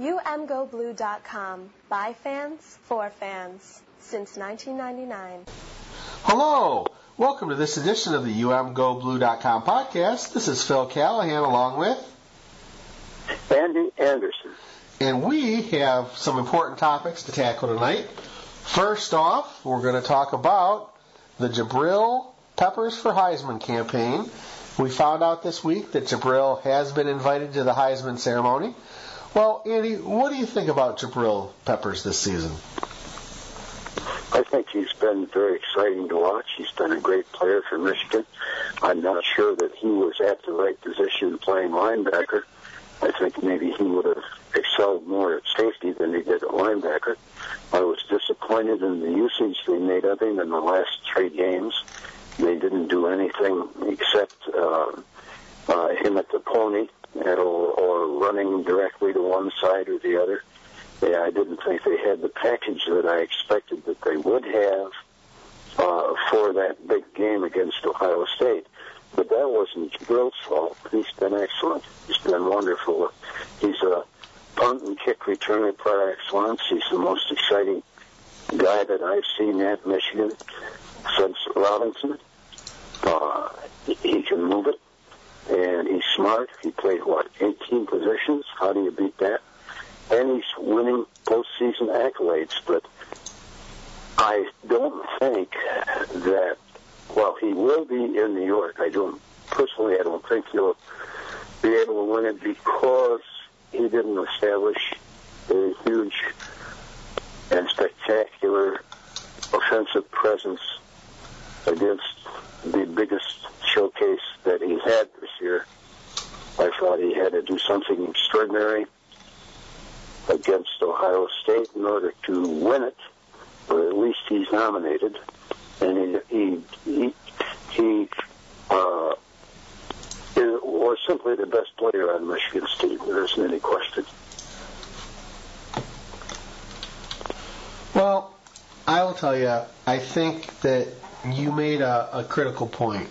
UMGoBlue.com. By fans, for fans. Since 1999. Hello! Welcome to this edition of the UMGoBlue.com podcast. This is Phil Callahan along with Andy Anderson. And we have some important topics to tackle tonight. First off, we're going to talk about the Jabril Peppers for Heisman campaign. We found out this week that Jabril has been invited to the Heisman ceremony. Well, Andy, what do you think about Jabril Peppers this season? I think he's been very exciting to watch. He's been a great player for Michigan. I'm not sure that he was at the right position playing linebacker. I think maybe he would have excelled more at safety than he did at linebacker. I was disappointed in the usage they made of him in the last three games. They didn't do anything except uh, uh, him at the pony or, or running directly to one side or the other. Yeah, I didn't think they had the package that I expected that they would have uh, for that big game against Ohio State. But that wasn't Jabril's fault. He's been excellent. He's been wonderful. He's a punt and kick returner par excellence. He's the most exciting guy that I've seen at Michigan since Robinson. Uh, he can move it and he's smart. He played what 18 positions. How do you beat that? And he's winning postseason accolades. But I don't think that. Well, he will be in New York. I don't personally. I don't think he'll be able to win it because he didn't establish a huge and spectacular offensive presence against the biggest showcase that he had this year. I thought he had to do something extraordinary against Ohio State in order to win it, or at least he's nominated. And he he he, he uh, was simply the best player on Michigan State. There isn't any question. Well, I will tell you, I think that you made a, a critical point.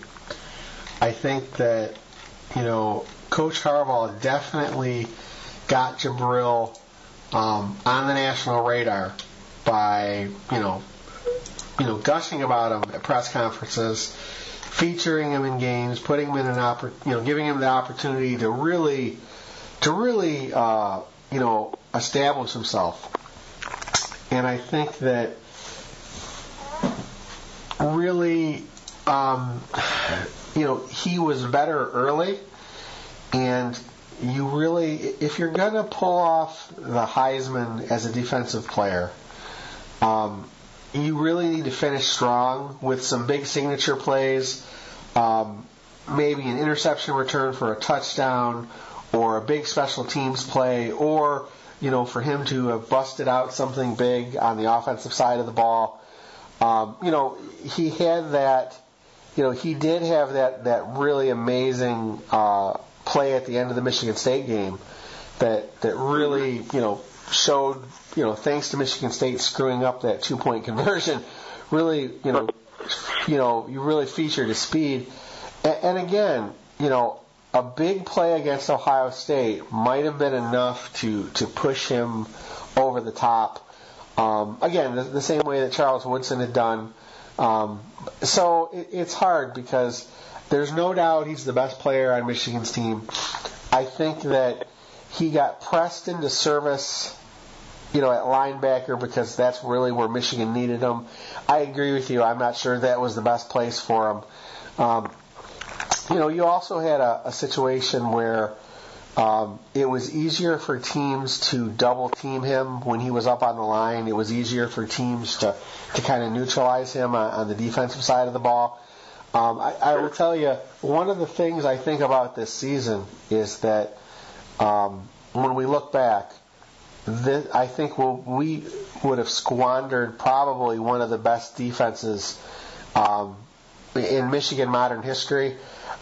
I think that, you know, Coach Harbaugh definitely got Jabril um, on the national radar by, you know, you know, gushing about him at press conferences, featuring him in games, putting him in an oppor- you know, giving him the opportunity to really, to really, uh, you know, establish himself. And I think that really, um, you know, he was better early, and you really, if you're going to pull off the Heisman as a defensive player, um, you really need to finish strong with some big signature plays, um, maybe an interception return for a touchdown, or a big special teams play, or you know, for him to have busted out something big on the offensive side of the ball. Um, you know, he had that. You know, he did have that that really amazing uh, play at the end of the Michigan State game that that really you know showed you know thanks to Michigan State screwing up that two point conversion, really you know you know you really featured his speed, and, and again you know a big play against Ohio State might have been enough to to push him over the top. Um, again, the, the, same way that Charles Woodson had done. Um, so it, it's hard because there's no doubt he's the best player on Michigan's team. I think that he got pressed into service, you know, at linebacker because that's really where Michigan needed him. I agree with you. I'm not sure that was the best place for him. Um, you know, you also had a, a situation where um, it was easier for teams to double team him when he was up on the line. It was easier for teams to, to kind of neutralize him on, on the defensive side of the ball. Um, I, I will tell you, one of the things I think about this season is that um, when we look back, this, I think we'll, we would have squandered probably one of the best defenses um, in Michigan modern history.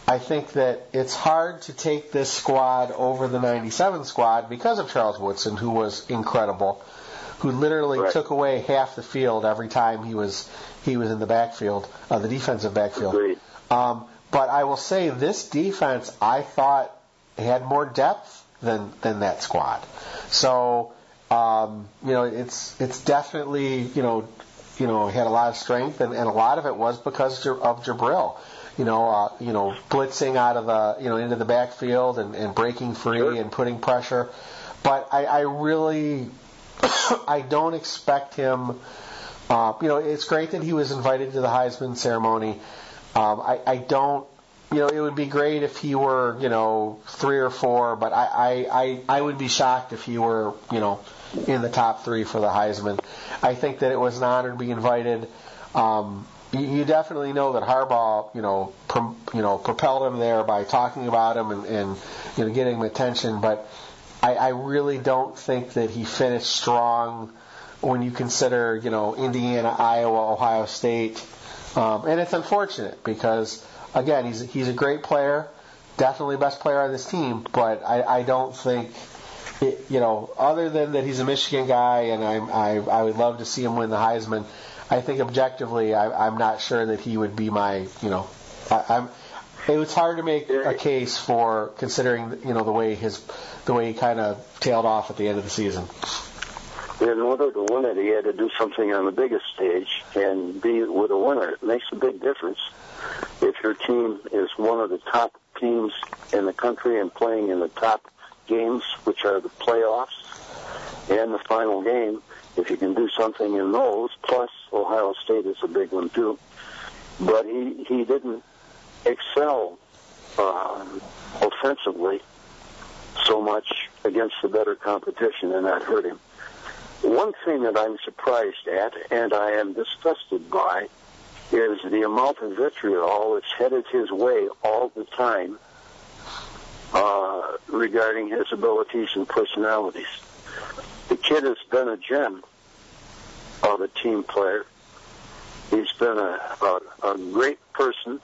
I think that it's hard to take this squad over the 97 squad because of Charles Woodson, who was incredible, who literally right. took away half the field every time he was he was in the backfield, uh, the defensive backfield. Um, but I will say this defense, I thought had more depth than than that squad. So um, you know, it's it's definitely you know you know had a lot of strength, and, and a lot of it was because of Jabril. You know, uh, you know, blitzing out of the you know into the backfield and, and breaking free Sure. and putting pressure. But I, I really I don't expect him. Uh, you know, it's great that he was invited to the Heisman ceremony. Um, I, I don't. You know, it would be great if he were, you know, three or four, but I, I, I, I would be shocked if he were, you know, in the top three for the Heisman. I think that it was an honor to be invited. Um, you, you definitely know that Harbaugh, you know, pro, you know, propelled him there by talking about him and, and you know, getting him attention. But I, I really don't think that he finished strong when you consider, you know, Indiana, Iowa, Ohio State, um, and it's unfortunate because again, he's he's a great player, definitely best player on this team, but I, I don't think. It, you know, other than that he's a Michigan guy, and I'm, I I would love to see him win the Heisman. I think objectively, I, I'm not sure that he would be my, you know, I, I'm. It was hard to make a case for considering, you know, the way his, the way he kind of tailed off at the end of the season. In order to win it, he had to do something on the biggest stage and be with a winner. It makes a big difference if your team is one of the top teams in the country and playing in the top games, which are the playoffs and the final game. If you can do something in those, plus Ohio State is a big one too. But he he didn't excel uh, offensively so much against the better competition, and that hurt him. One thing that I'm surprised at, and I am disgusted by, is the amount of vitriol that's headed his way all the time uh, regarding his abilities and personalities. The kid has been a gem of a team player. He's been a, a, a great person.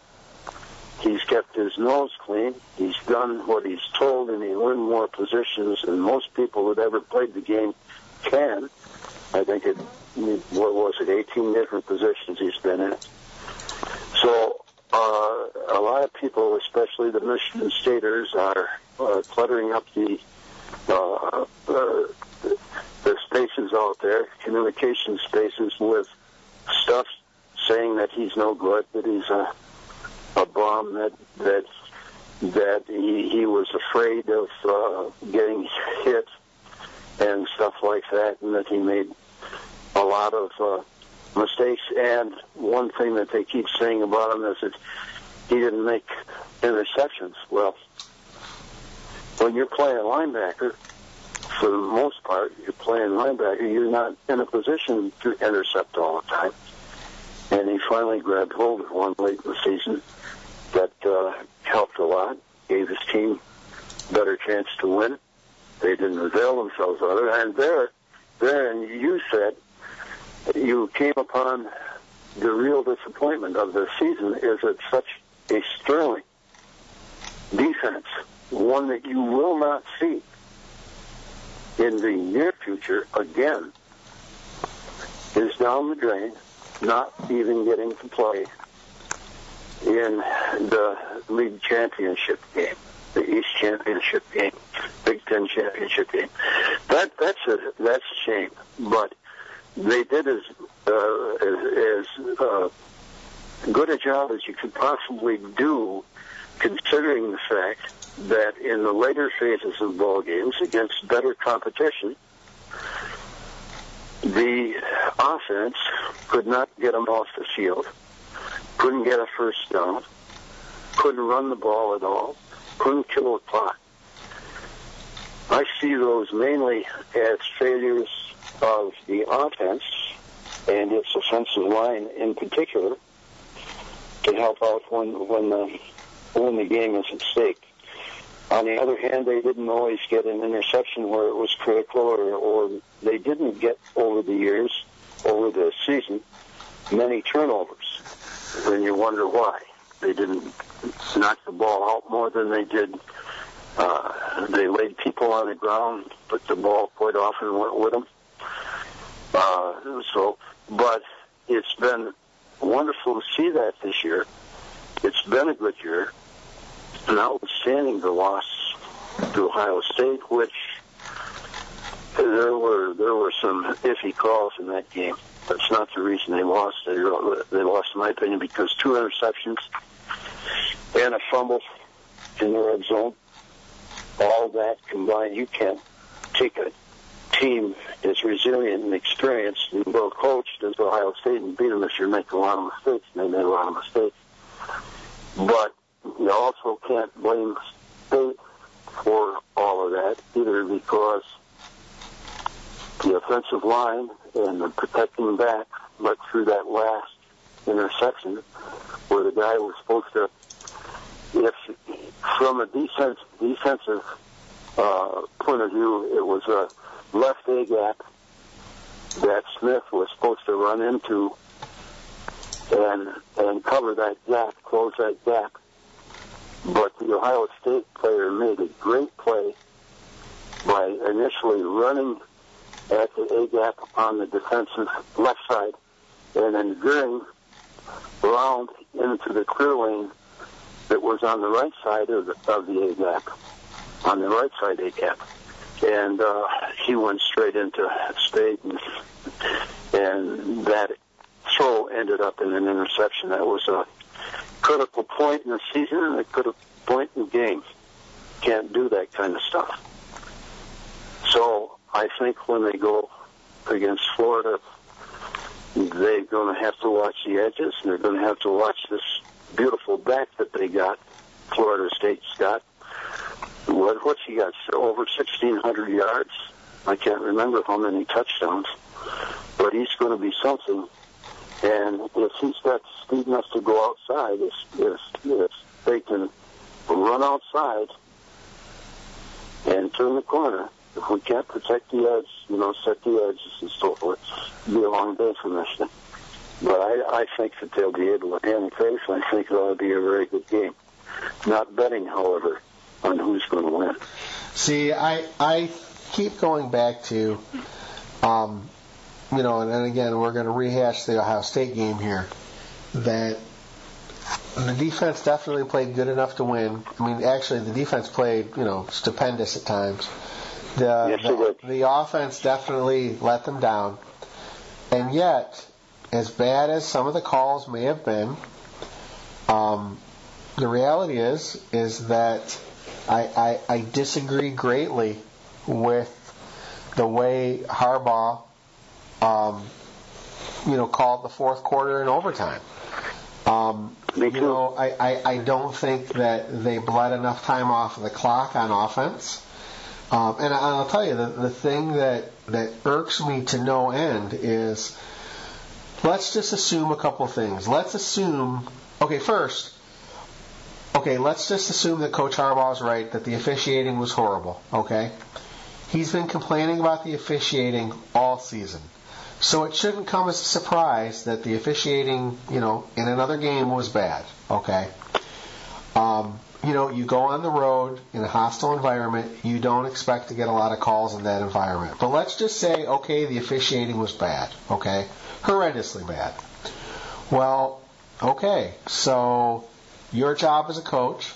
He's kept his nose clean. He's done what he's told, and he won more positions than most people that ever played the game can. I think it, what was it, 18 different positions he's been in. So uh, a lot of people, especially the Michigan Staters, are uh, cluttering up the uh, uh, the spaces out there, communication spaces, with stuff saying that he's no good, that he's a a bum, that that that he he was afraid of uh, getting hit and stuff like that, and that he made a lot of uh, mistakes. And one thing that they keep saying about him is that he didn't make interceptions. Well, when you're playing linebacker, for the most part, you're playing linebacker, you're not in a position to intercept all the time. And he finally grabbed hold of one late in the season that uh, helped a lot, gave his team a better chance to win. They didn't avail themselves of it. And there, and you said you came upon the real disappointment of the season is that such a sterling defense, one that you will not see in the near future again, is down the drain, not even getting to play in the league championship game, the East championship game, Big Ten championship game. That that's a that's a shame, but they did as uh, as, as uh, good a job as you could possibly do, considering the fact that in the later phases of ball games against better competition, the offense could not get them off the field, couldn't get a first down, couldn't run the ball at all, couldn't kill a clock. I see those mainly as failures of the offense and its offensive line in particular to help out when when the when the game is at stake. On the other hand, they didn't always get an interception where it was critical, or, or they didn't get over the years, over the season, many turnovers. Then you wonder why they didn't knock the ball out more than they did. Uh, they laid people on the ground, but the ball quite often went with them. Uh, so, but it's been wonderful to see that this year. It's been a good year, notwithstanding the loss to Ohio State, which there were there were some iffy calls in that game. That's not the reason they lost. They they lost, in my opinion, because two interceptions and a fumble in the red zone. All that combined, you can't take a team as resilient and experienced and well coached as Ohio State and beat them if you're making a lot of mistakes. And they made a lot of mistakes. But you also can't blame Speight for all of that either because the offensive line and the protecting back let through that last interception where the guy was supposed to if from a defense defensive uh, point of view it was a left A gap that Smith was supposed to run into and and cover that gap, close that gap. But the Ohio State player made a great play by initially running at the A gap on the defensive left side and then veering around into the clear lane that was on the right side of the, of the A gap, on the right side A gap. And uh, he went straight into Speight, and, and that throw ended up in an interception. That was a critical point in the season and a critical point in the game. Can't do that kind of stuff. So I think when they go against Florida, they're going to have to watch the edges, and they're going to have to watch this beautiful back that they got. Florida State's got. What what's he got? Over 1,600 yards. I can't remember how many touchdowns, but he's going to be something. And if he's got speed enough to go outside, if, if, if they can run outside and turn the corner, if we can't protect the edge, you know, set the edges and so forth, it'll be a long day for Michigan. But I, I think that they'll be able to handle face. I think it'll be a very good game. Not betting, however, on who's going to win. See, I I keep going back to, um, you know, and, and again, we're going to rehash the Ohio State game here. That the defense definitely played good enough to win. I mean, actually, the defense played, you know, stupendous at times. The, Yes, the, the offense definitely let them down. And yet, as bad as some of the calls may have been, um, the reality is is that I, I, I disagree greatly with the way Harbaugh, um, you know, call it the fourth quarter and overtime. Um, you know, I, I, I don't think that they bled enough time off of the clock on offense. Um, and I'll tell you, the, the thing that, that irks me to no end is let's just assume a couple things. Let's assume, okay, first, okay, let's just assume that Coach Harbaugh is right, that the officiating was horrible, okay? He's been complaining about the officiating all season. So it shouldn't come as a surprise that the officiating, you know, in another game was bad, okay? Um, you know, you go on the road in a hostile environment, you don't expect to get a lot of calls in that environment. But let's just say, okay, the officiating was bad, okay? Horrendously bad. Well, okay, so your job as a coach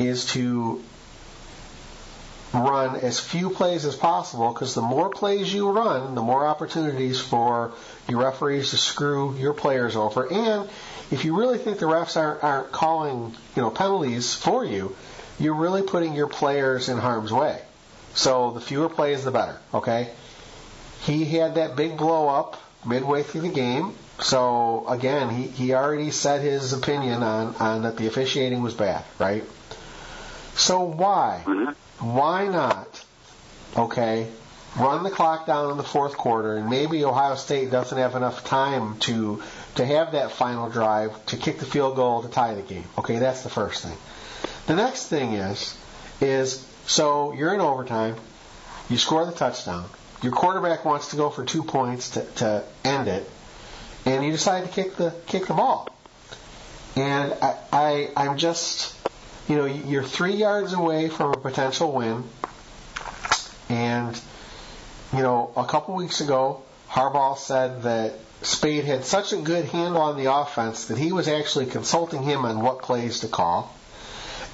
is to run as few plays as possible because the more plays you run, the more opportunities for your referees to screw your players over. And if you really think the refs aren't, aren't calling, you know, penalties for you, you're really putting your players in harm's way. So the fewer plays, the better. Okay. He had that big blow up midway through the game. So again, he, he already said his opinion on, on that the officiating was bad, right? So why? Mm-hmm. Why not? Okay, run the clock down in the fourth quarter, and maybe Ohio State doesn't have enough time to to have that final drive to kick the field goal to tie the game. Okay, that's the first thing. The next thing is is so you're in overtime, you score the touchdown, your quarterback wants to go for two points to, to end it, and you decide to kick the kick the ball. And I, I I'm just you know, you're three yards away from a potential win. And, you know, a couple weeks ago, Harbaugh said that Speight had such a good handle on the offense that he was actually consulting him on what plays to call.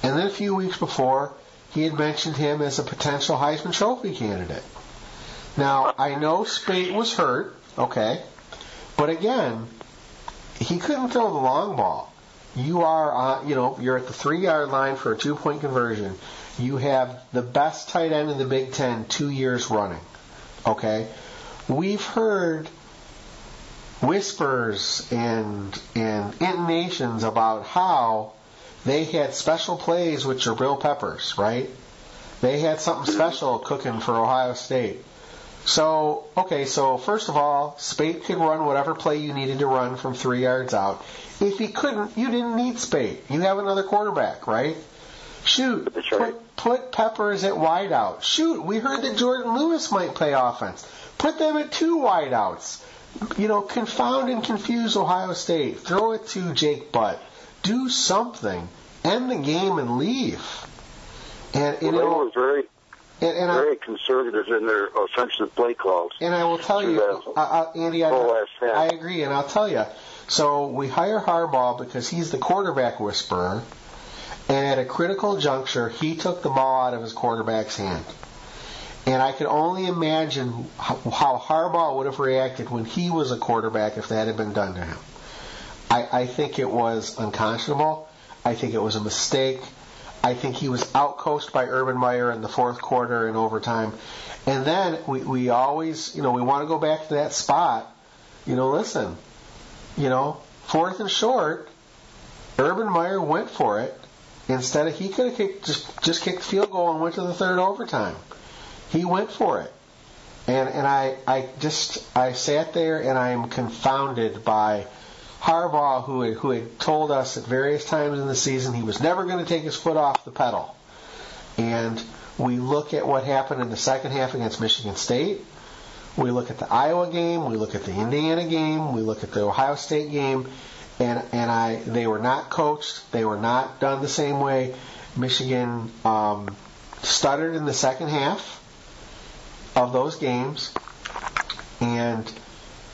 And then a few weeks before, he had mentioned him as a potential Heisman Trophy candidate. Now, I know Speight was hurt, okay, but again, he couldn't throw the long ball. You are, uh, you know, you're at the three yard line for a two point conversion. You have the best tight end in the Big Ten two years running. Okay, we've heard whispers and and intonations about how they had special plays which with Jabril Peppers, right? They had something special cooking for Ohio State. So, okay, so first of all, Speight could run whatever play you needed to run from three yards out. If he couldn't, you didn't need Speight. You have another quarterback, right? Shoot, put, put Peppers at wideout. Shoot, we heard that Jourdan Lewis might play offense. Put them at two wideouts. You know, confound and confuse Ohio State. Throw it to Jake Butt. Do something. End the game and leave. And, you well, they were very and, and very I, conservative in their offensive play calls. And I will tell you, uh, uh, Andy, I, I agree, and I'll tell you. So we hire Harbaugh because he's the quarterback whisperer, and at a critical juncture, he took the ball out of his quarterback's hand. And I can only imagine how, how Harbaugh would have reacted when he was a quarterback if that had been done to him. I, I think it was unconscionable. I think it was a mistake. I think he was outcoached by Urban Meyer in the fourth quarter and overtime. And then we, we always, you know, we want to go back to that spot. You know, listen, you know, fourth and short, Urban Meyer went for it. Instead of he could have kicked, just just kicked the field goal and went to the third overtime. He went for it. And and I I just I sat there and I am confounded by Harbaugh, who had, who had told us at various times in the season he was never going to take his foot off the pedal. And we look at what happened in the second half against Michigan State. We look at the Iowa game. We look at the Indiana game. We look at the Ohio State game. And, and I, they were not coached. They were not done the same way. Michigan um, stuttered in the second half of those games. And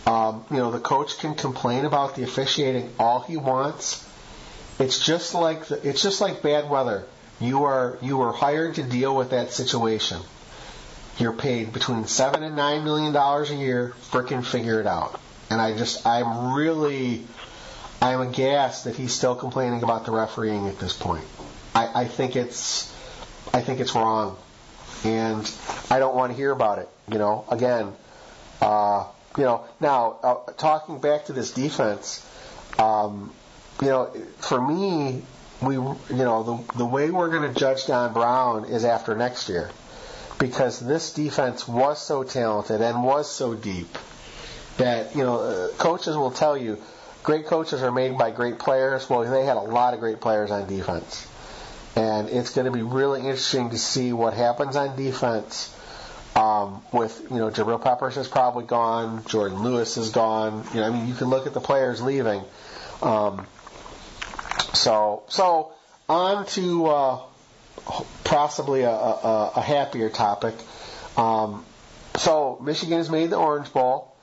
um, you know, the coach can complain about the officiating all he wants. It's just like the, it's just like bad weather. You are you are hired to deal with that situation. You're paid between seven and nine million dollars a year. Frickin' figure it out. And I just I'm really I'm aghast that he's still complaining about the refereeing at this point. I, I think it's I think it's wrong, and I don't want to hear about it. You know, again, uh, you know, now uh, talking back to this defense, um, you know, for me, we, you know, the the way we're going to judge Don Brown is after next year, because this defense was so talented and was so deep that you know, uh, coaches will tell you, great coaches are made by great players. Well, they had a lot of great players on defense, and it's going to be really interesting to see what happens on defense um, with you know Jabril Peppers is probably gone, Jourdan Lewis is gone. You know, I mean, you can look at the players leaving. Um, so so on to uh, possibly a, a, a, happier topic. Um, so Michigan has made the Orange Bowl.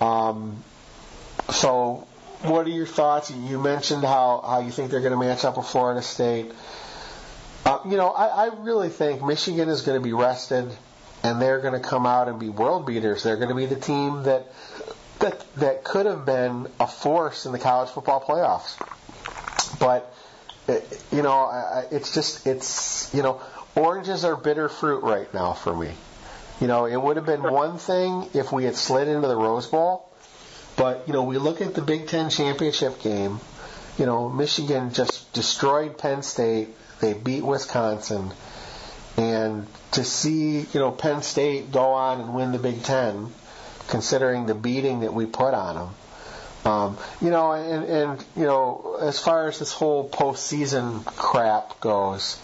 Um, so what are your thoughts? You mentioned how, how you think they're going to match up with Florida State. Uh, you know, I, I really think Michigan is going to be rested and they're going to come out and be world beaters. They're going to be the team that that that could have been a force in the college football playoffs. But eh, you know, it's just it's you know, oranges are bitter fruit right now for me. You know, it would have been one thing if we had slid into the Rose Bowl, but you know, we look at the Big Ten championship game. You know, Michigan just destroyed Penn State. They beat Wisconsin and to see, you know, Penn State go on and win the Big Ten, considering the beating that we put on them, um, you know, and, and you know, as far as this whole postseason crap goes,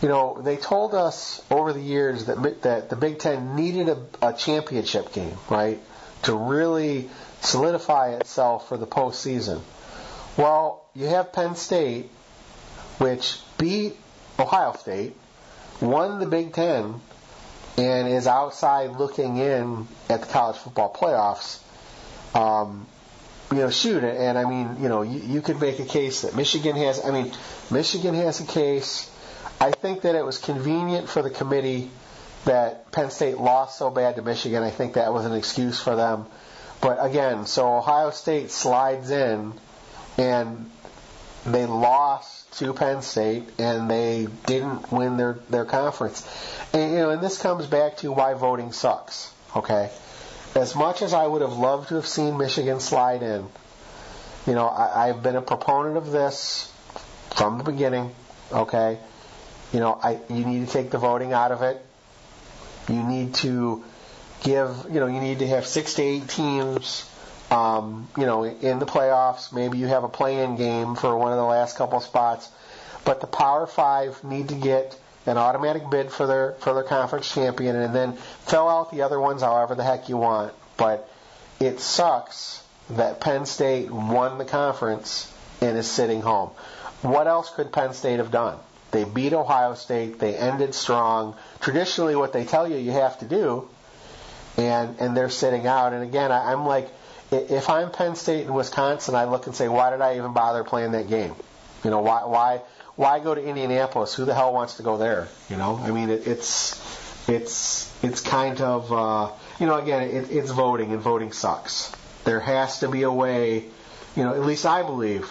you know, they told us over the years that that the Big Ten needed a, a championship game, right, to really solidify itself for the postseason. Well, you have Penn State, which beat Ohio State won the Big Ten and is outside looking in at the college football playoffs, um, you know, shoot. And I mean, you know, you, you could make a case that Michigan has. I mean, Michigan has a case. I think that it was convenient for the committee that Penn State lost so bad to Michigan. I think that was an excuse for them. But again, so Ohio State slides in and they lost to Penn State and they didn't win their, their conference. And you know, and this comes back to why voting sucks. Okay? As much as I would have loved to have seen Michigan slide in, you know, I, I've been a proponent of this from the beginning. Okay? You know, I you need to take the voting out of it. You need to give, you know, you need to have six to eight teams, um, you know, in the playoffs. Maybe you have a play-in game for one of the last couple spots, but the Power Five need to get an automatic bid for their for their conference champion, and then fill out the other ones however the heck you want. But it sucks that Penn State won the conference and is sitting home. What else could Penn State have done? They beat Ohio State. They ended strong. Traditionally, what they tell you you have to do and and they're sitting out. And again, I, I'm like, if I'm Penn State and Wisconsin, I look and say, why did I even bother playing that game? You know, why why why go to Indianapolis? Who the hell wants to go there? You know, I mean, it, it's it's it's kind of uh, you know, again, it, it's voting, and voting sucks. There has to be a way, you know, at least I believe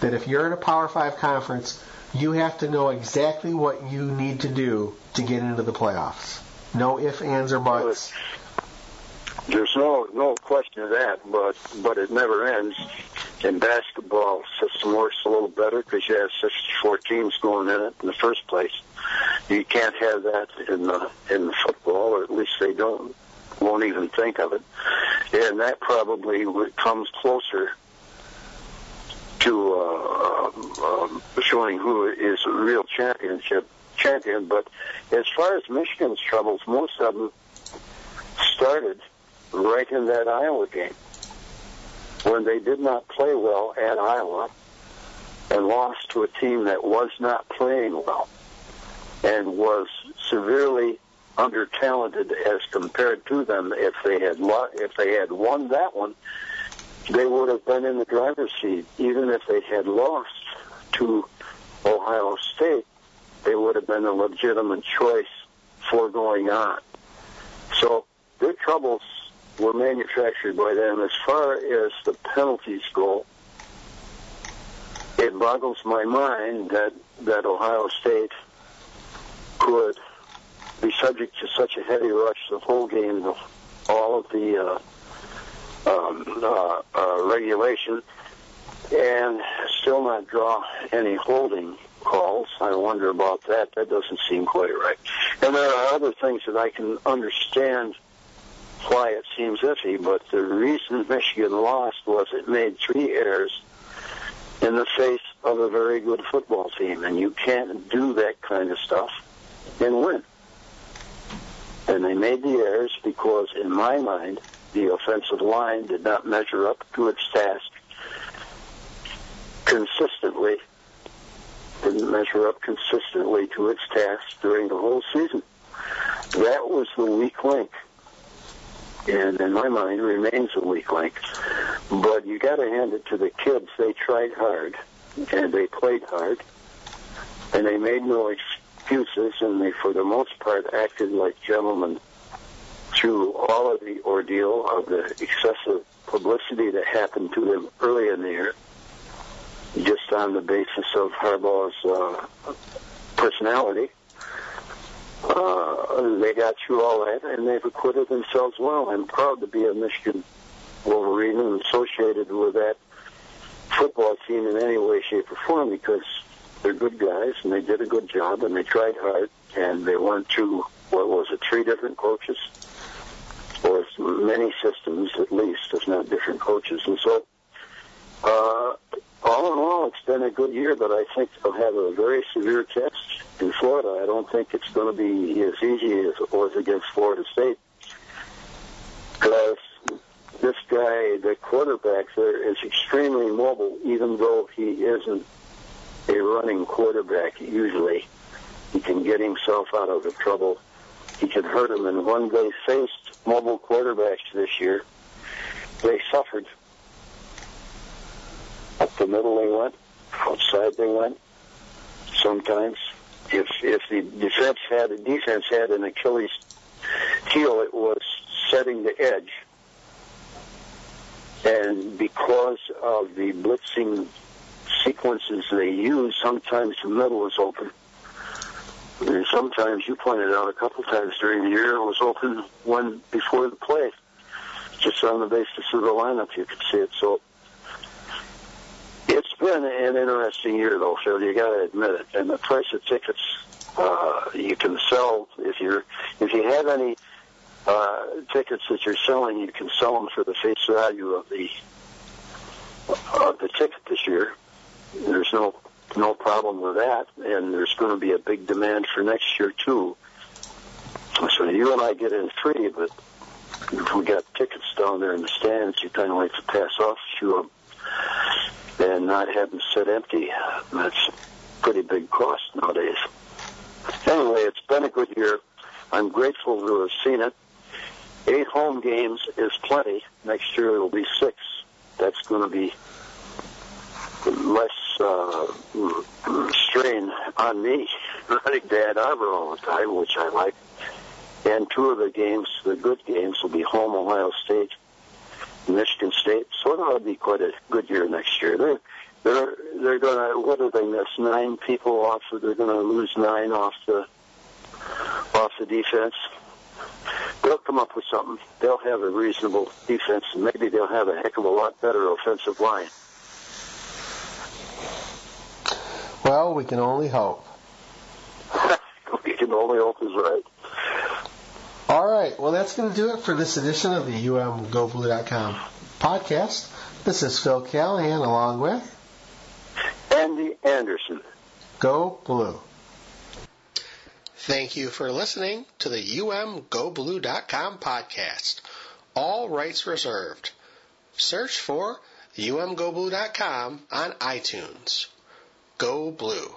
that if you're in a Power Five conference, you have to know exactly what you need to do to get into the playoffs. No ifs, ands, or buts. There's no no question of that, but but it never ends. In basketball, system works a little better because you have 64 teams going in it in the first place. You can't have that in the in the football, or at least they don't won't even think of it. And that probably comes closer to uh, um, showing who is a real championship champion. But as far as Michigan's troubles, most of them started right in that Iowa game when they did not play well at Iowa and lost to a team that was not playing well and was severely under talented as compared to them. If they had lo- if they had won that one, they would have been in the driver's seat. Even if they had lost to Ohio State, they would have been a legitimate choice for going on. So their troubles were manufactured by them. As far as the penalties go, it boggles my mind that, that Ohio State could be subject to such a heavy rush the whole game, of all of the uh, um, uh, uh, regulation, and still not draw any holding calls. I wonder about that. That doesn't seem quite right. And there are other things that I can understand why it seems iffy, but the reason Michigan lost was it made three errors in the face of a very good football team, and you can't do that kind of stuff and win. And they made the errors because, in my mind, the offensive line did not measure up to its task consistently, didn't measure up consistently to its task during the whole season. That was the weak link. And in my mind, remains a weak link. But you got to hand it to the kids. They tried hard, and they played hard, and they made no excuses, and they, for the most part, acted like gentlemen through all of the ordeal of the excessive publicity that happened to them early in the year, just on the basis of Harbaugh's uh, personality. Uh, they got through all that, and they've acquitted themselves well. I'm proud to be a Michigan Wolverine and associated with that football team in any way, shape, or form because they're good guys and they did a good job and they tried hard and they went through what was it, three different coaches or many systems at least, if not different coaches. And so, uh, all in all, it's been a good year, but I think they'll have a very severe test in Florida. I don't think it's going to be as easy as it was against Florida State. Because this guy, the quarterback there, is extremely mobile, even though he isn't a running quarterback usually. He can get himself out of the trouble. He can hurt him. And when they faced mobile quarterbacks this year, they suffered. The middle they went, outside they went, sometimes if if the defense had a defense had an Achilles heel, it was setting the edge. And because of the blitzing sequences they use, sometimes the middle is open. And sometimes you pointed out a couple times during the year it was open one before the play. Just on the basis of the lineup you could see it. So it's been an interesting year though, Phil, you gotta admit it. And the price of tickets uh you can sell if you're if you have any uh tickets that you're selling, you can sell them for the face value of the of the ticket this year. There's no no problem with that, and there's going to be a big demand for next year too. So you and I get in free, but if we got tickets down there in the stands, you kind of like to pass off a few of them and not have them sit empty. That's a pretty big cost nowadays. Anyway, it's been a good year. I'm grateful to have seen it. Eight home games is plenty. Next year it'll be six. That's going to be less uh, strain on me running to Ann Arbor all the time, which I like. And two of the games, the good games, will be home Ohio State, Michigan State. So that'll be quite a good year next year. They're they're they're gonna what do they miss? Nine people off. They're gonna lose nine off the off the defense. They'll come up with something. They'll have a reasonable defense, and maybe they'll have a heck of a lot better offensive line. Well, we can only hope. we can only hope is right. All right. Well, that's going to do it for this edition of the UMGoBlue.com podcast. This is Phil Callahan along with Andy Anderson. Go Blue. Thank you for listening to the UMGoBlue.com podcast. All rights reserved. Search for UMGoBlue.com on iTunes. Go Blue.